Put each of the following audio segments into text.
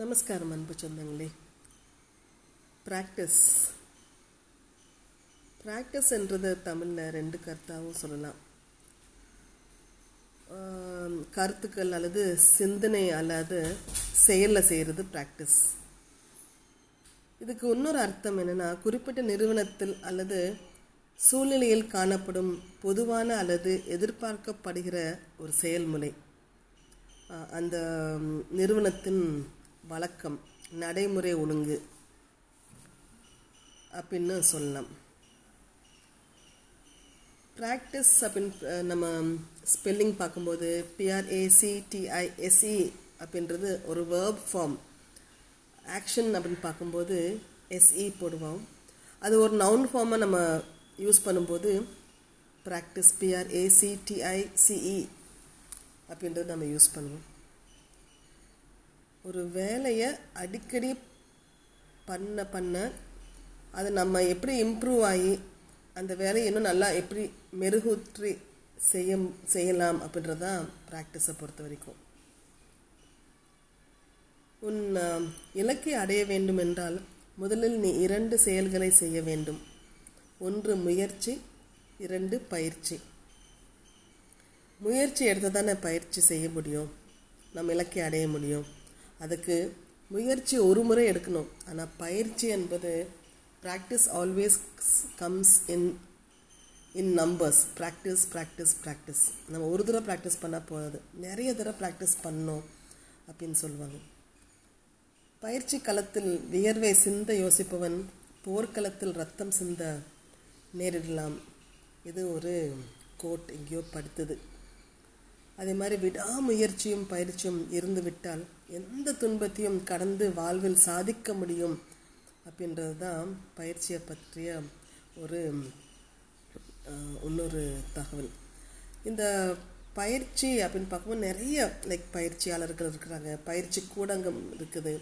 நமஸ்காரம் அன்பு சொந்தங்களே. ப்ராக்டிஸ் ப்ராக்டிஸ் என்றது தமிழில் ரெண்டு கருத்தாகவும் சொல்லலாம். கருத்துக்கள் அல்லது சிந்தனை அல்லது செயலில் செய்கிறது ப்ராக்டிஸ் இதுக்கு இன்னொரு அர்த்தம் என்னென்னா குறிப்பிட்ட நிறுவனத்தில் அல்லது சூழ்நிலையில் காணப்படும் பொதுவான அல்லது எதிர்பார்க்கப்படுகிற ஒரு செயல்முறை. அந்த நிறுவனத்தின் வழக்கம். நடைமுறை ஒழுங்கு. அப்படின்னு சொல்லலாம். ப்ராக்டிஸ் அப்படின்னு நம்ம ஸ்பெல்லிங் பார்க்கும்போது பிஆர்ஏசிடிஐஎஸ்இ அப்படின்றது ஒரு வேர்ப் ஃபார்ம் ஆக்ஷன் அப்படின்னு பார்க்கும்போது எஸ்இ போடுவோம். அது ஒரு நவுன் ஃபார்மாக நம்ம யூஸ் பண்ணும்போது ப்ராக்டிஸ் பிஆர்ஏசிடிஐசிஇ அப்படின்றது நம்ம யூஸ் பண்ணுவோம். ஒரு வேலையை அடிக்கடி பண்ண பண்ண அதை நம்ம எப்படி இம்ப்ரூவ் ஆகி அந்த வேலையை இன்னும் நல்லா எப்படி மெருகூற்றி செய்ய செய்யலாம் அப்படின்றது தான் ப்ராக்டிஸை பொறுத்த வரைக்கும். உன் இலக்கை அடைய வேண்டும் என்றால் முதலில் நீ இரண்டு செயல்களை செய்ய வேண்டும். ஒன்று முயற்சி இரண்டு பயிற்சி. முயற்சி எடுத்து தானே பயிற்சி செய்ய முடியும்? நம்ம இலக்கை அடைய முடியும். அதுக்கு முயற்சி ஒரு முறை எடுக்கணும். ஆனால் பயிற்சி என்பது practice always comes in in numbers practice practice practice நம்ம ஒரு தடவை ப்ராக்டிஸ் பண்ணால் போதாது. நிறைய தடவை ப்ராக்டிஸ் பண்ணோம் அப்படின்னு சொல்லுவாங்க. பயிற்சி களத்தில் வியர்வை சிந்த யோசிப்பவன் போர்க்களத்தில் ரத்தம் சிந்த நேரிடலாம். இது ஒரு கோட் எங்கேயோ படுத்துது. அதே மாதிரி விடாமுயற்சியும் பயிற்சியும் இருந்து விட்டால் எந்த துன்பத்தையும் கடந்து வாழ்வில் சாதிக்க முடியும் அப்படின்றது தான் பயிற்சியை பற்றிய ஒரு இன்னொரு தகவல். இந்த பயிற்சி அப்படின்னு பார்க்கும்போது நிறைய லைக் பயிற்சியாளர்கள் இருக்கிறாங்க. பயிற்சி கூடங்கம் இருக்குது.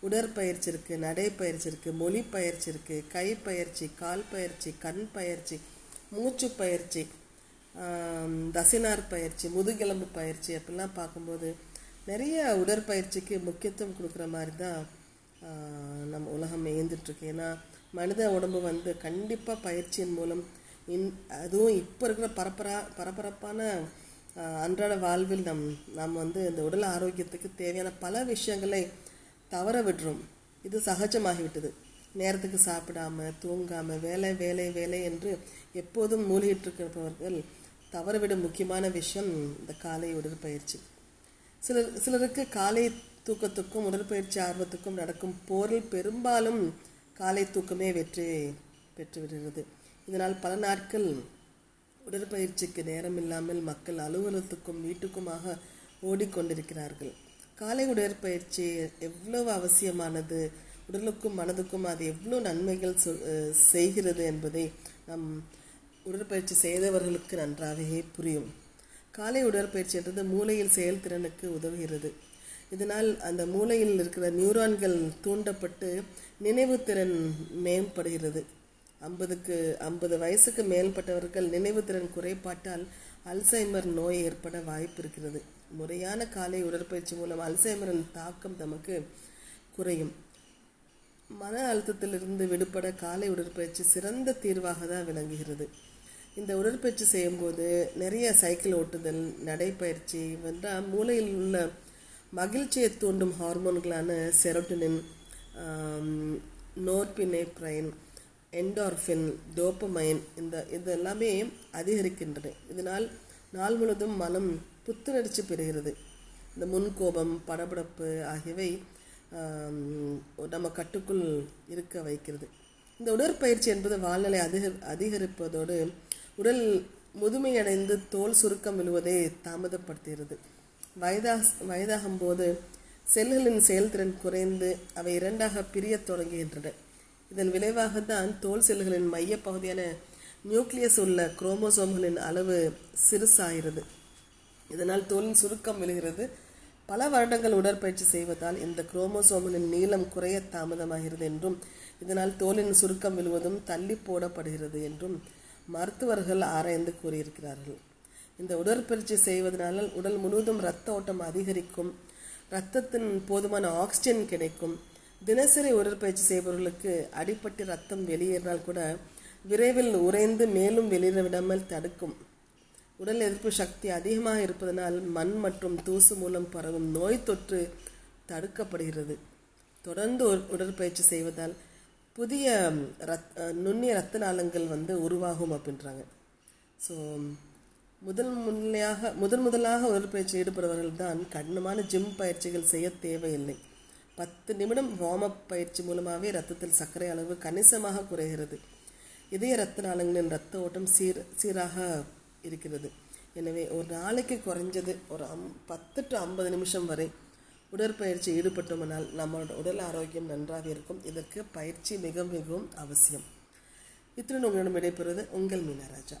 உடற்பயிற்சி இருக்குது நடைப்பயிற்சி இருக்குது மொழி பயிற்சி இருக்குது கை பயிற்சி கால் பயிற்சி கண் பயிற்சி மூச்சு பயிற்சி தசினார் பயிற்சி முதுகெலும்பு பயிற்சி அப்படிலாம் பார்க்கும்போது நிறைய உடற்பயிற்சிக்கு முக்கியத்துவம் கொடுக்குற மாதிரி தான் நம்ம உலகம் ஏந்துட்டுருக்கு ஏன்னா மனித உடம்பு வந்து கண்டிப்பாக பயிற்சியின் மூலம் இன் அதுவும் இப்போ இருக்கிற பரபரா பரபரப்பான அன்றாட வாழ்வில் நம் நாம் வந்து இந்த உடல் ஆரோக்கியத்துக்கு தேவையான பல விஷயங்களை தவற விடுறோம் இது சகஜமாகிவிட்டது. நேரத்துக்கு சாப்பிடாம தூங்காமல் வேலை வேலை வேலை என்று எப்போதும் மூழ்கிட்டு இருக்கிறவர்கள் தவறவிடும் முக்கியமான விஷயம் இந்த காலை உடற்பயிற்சி. சிலர் சிலருக்கு காலை தூக்கத்துக்கும் உடற்பயிற்சி ஆர்வத்துக்கும் நடக்கும் போரில் பெரும்பாலும் காலை தூக்கமே வெற்றி பெற்றுவிடுகிறது. இதனால் பல நாட்கள் உடற்பயிற்சிக்கு நேரம் இல்லாமல் மக்கள் அலுவலகத்துக்கும் வீட்டுக்குமாக ஓடிக்கொண்டிருக்கிறார்கள். காலை உடற்பயிற்சி எவ்வளவு அவசியமானது? உடலுக்கும் மனதுக்கும் அது எவ்வளோ நன்மைகள் சொ- செய்கிறது என்பதை நம் உடற்பயிற்சி செய்தவர்களுக்கு நன்றாகவே புரியும். காலை உடற்பயிற்சி என்றது மூளையில் செயல்திறனுக்கு உதவுகிறது. இதனால் அந்த மூளையில் இருக்கிற நியூரான்கள் தூண்டப்பட்டு நினைவுத்திறன் மேம்படுகிறது. ஐம்பதுக்கு ஐம்பது வயசுக்கு மேற்பட்டவர்கள் நினைவுத்திறன் குறைபாட்டால் அல்சைமர் நோய் ஏற்பட வாய்ப்பு இருக்கிறது. முறையான காலை உடற்பயிற்சி மூலம் அல்சைமரின் தாக்கம் நமக்கு குறையும். மன அழுத்தத்திலிருந்து விடுபட காலை உடற்பயிற்சி சிறந்த தீர்வாக தான் விளங்குகிறது. இந்த உடற்பயிற்சி செய்யும்போது நிறைய சைக்கிள் ஓட்டுதல் நடைப்பயிற்சி வென்றால் மூளையில் உள்ள மகிழ்ச்சியை தூண்டும் ஹார்மோன்களான செரோட்டினின் நோர்பினேப்ரைன் என்டார்ஃபின் டோப்பமைன் இந்த இது எல்லாமே அதிகரிக்கின்றன. இதனால் நாள் முழுவதும் மனம் புத்துணர்ச்சி பெறுகிறது. இந்த முன்கோபம் படபடப்பு ஆகியவை நம்ம கட்டுக்குள் இருக்க வைக்கிறது. இந்த உடற்பயிற்சி என்பது வாழ்நிலை அதிக அதிகரிப்பதோடு உடல் முதுமையடைந்து தோல் சுருக்கம் விழுவதை தாமதப்படுத்துகிறது. வயதா வயதாகும் போது செல்களின் செயல்திறன் குறைந்து அவை இரண்டாக பிரியத் தொடங்குகின்றன. இதன் விளைவாக தான் தோல் செல்களின் மையப் பகுதியான நியூக்ளியஸ் உள்ள குரோமோசோம்களின் அளவு சிறுசாகிறது. இதனால் தோலின் சுருக்கம் விழுகிறது. பல வருடங்கள் உடற்பயிற்சி செய்வதால் இந்த குரோமோசோம்களின் நீளம் குறைய தாமதமாகிறது என்றும் இதனால் தோலின் சுருக்கம் விழுவதும் தள்ளி போடப்படுகிறது என்றும் மருத்துவர்கள் ஆராய்ந்து கூறியிருக்கிறார்கள். இந்த உடற்பயிற்சி செய்வதனால் உடல் முழுவதும் இரத்த ஓட்டம் அதிகரிக்கும் ரத்தத்தின் போதுமான ஆக்சிஜன் கிடைக்கும். தினசரி உடற்பயிற்சி செய்பவர்களுக்கு அடிப்பட்டு ரத்தம் வெளியேறினால் கூட விரைவில் உறைந்து மேலும் வெளியேற விடாமல் தடுக்கும். உடல் எதிர்ப்பு சக்தி அதிகமாக இருப்பதனால் மண் மற்றும் தூசு மூலம் பரவும் நோய் தொற்று தடுக்கப்படுகிறது. தொடர்ந்து உடற்பயிற்சி செய்வதால் புதிய ரத் நுண்ணிய ரத்த நாளங்கள் வந்து உருவாகும் அப்படின்றாங்க. ஸோ முதல் முன்னையாக முதன் முதலாக உடற்பயிற்சி ஈடுபடுபவர்கள் தான் கடினமான ஜிம் பயிற்சிகள் செய்ய தேவையில்லை. பத்து நிமிடம் வார்ம்அப் பயிற்சி மூலமாகவே ரத்தத்தில் சர்க்கரை அளவு கணிசமாக குறைகிறது. இதய ரத்த நாளங்களின் ரத்த ஓட்டம் சீர் சீராக இருக்கிறது. எனவே ஒரு நாளைக்கு குறைஞ்சது ஒரு அம் பத்து டு ஐம்பது நிமிஷம் வரை உடற்பயிற்சி ஈடுபட்டோமானால் நம்மளோட உடல் ஆரோக்கியம் நன்றாக இருக்கும். இதற்கு பயிற்சி மிக மிகவும் அவசியம். இத்துடன் உங்களிடம் விடைபெறுவது உங்கள் மீனராஜா.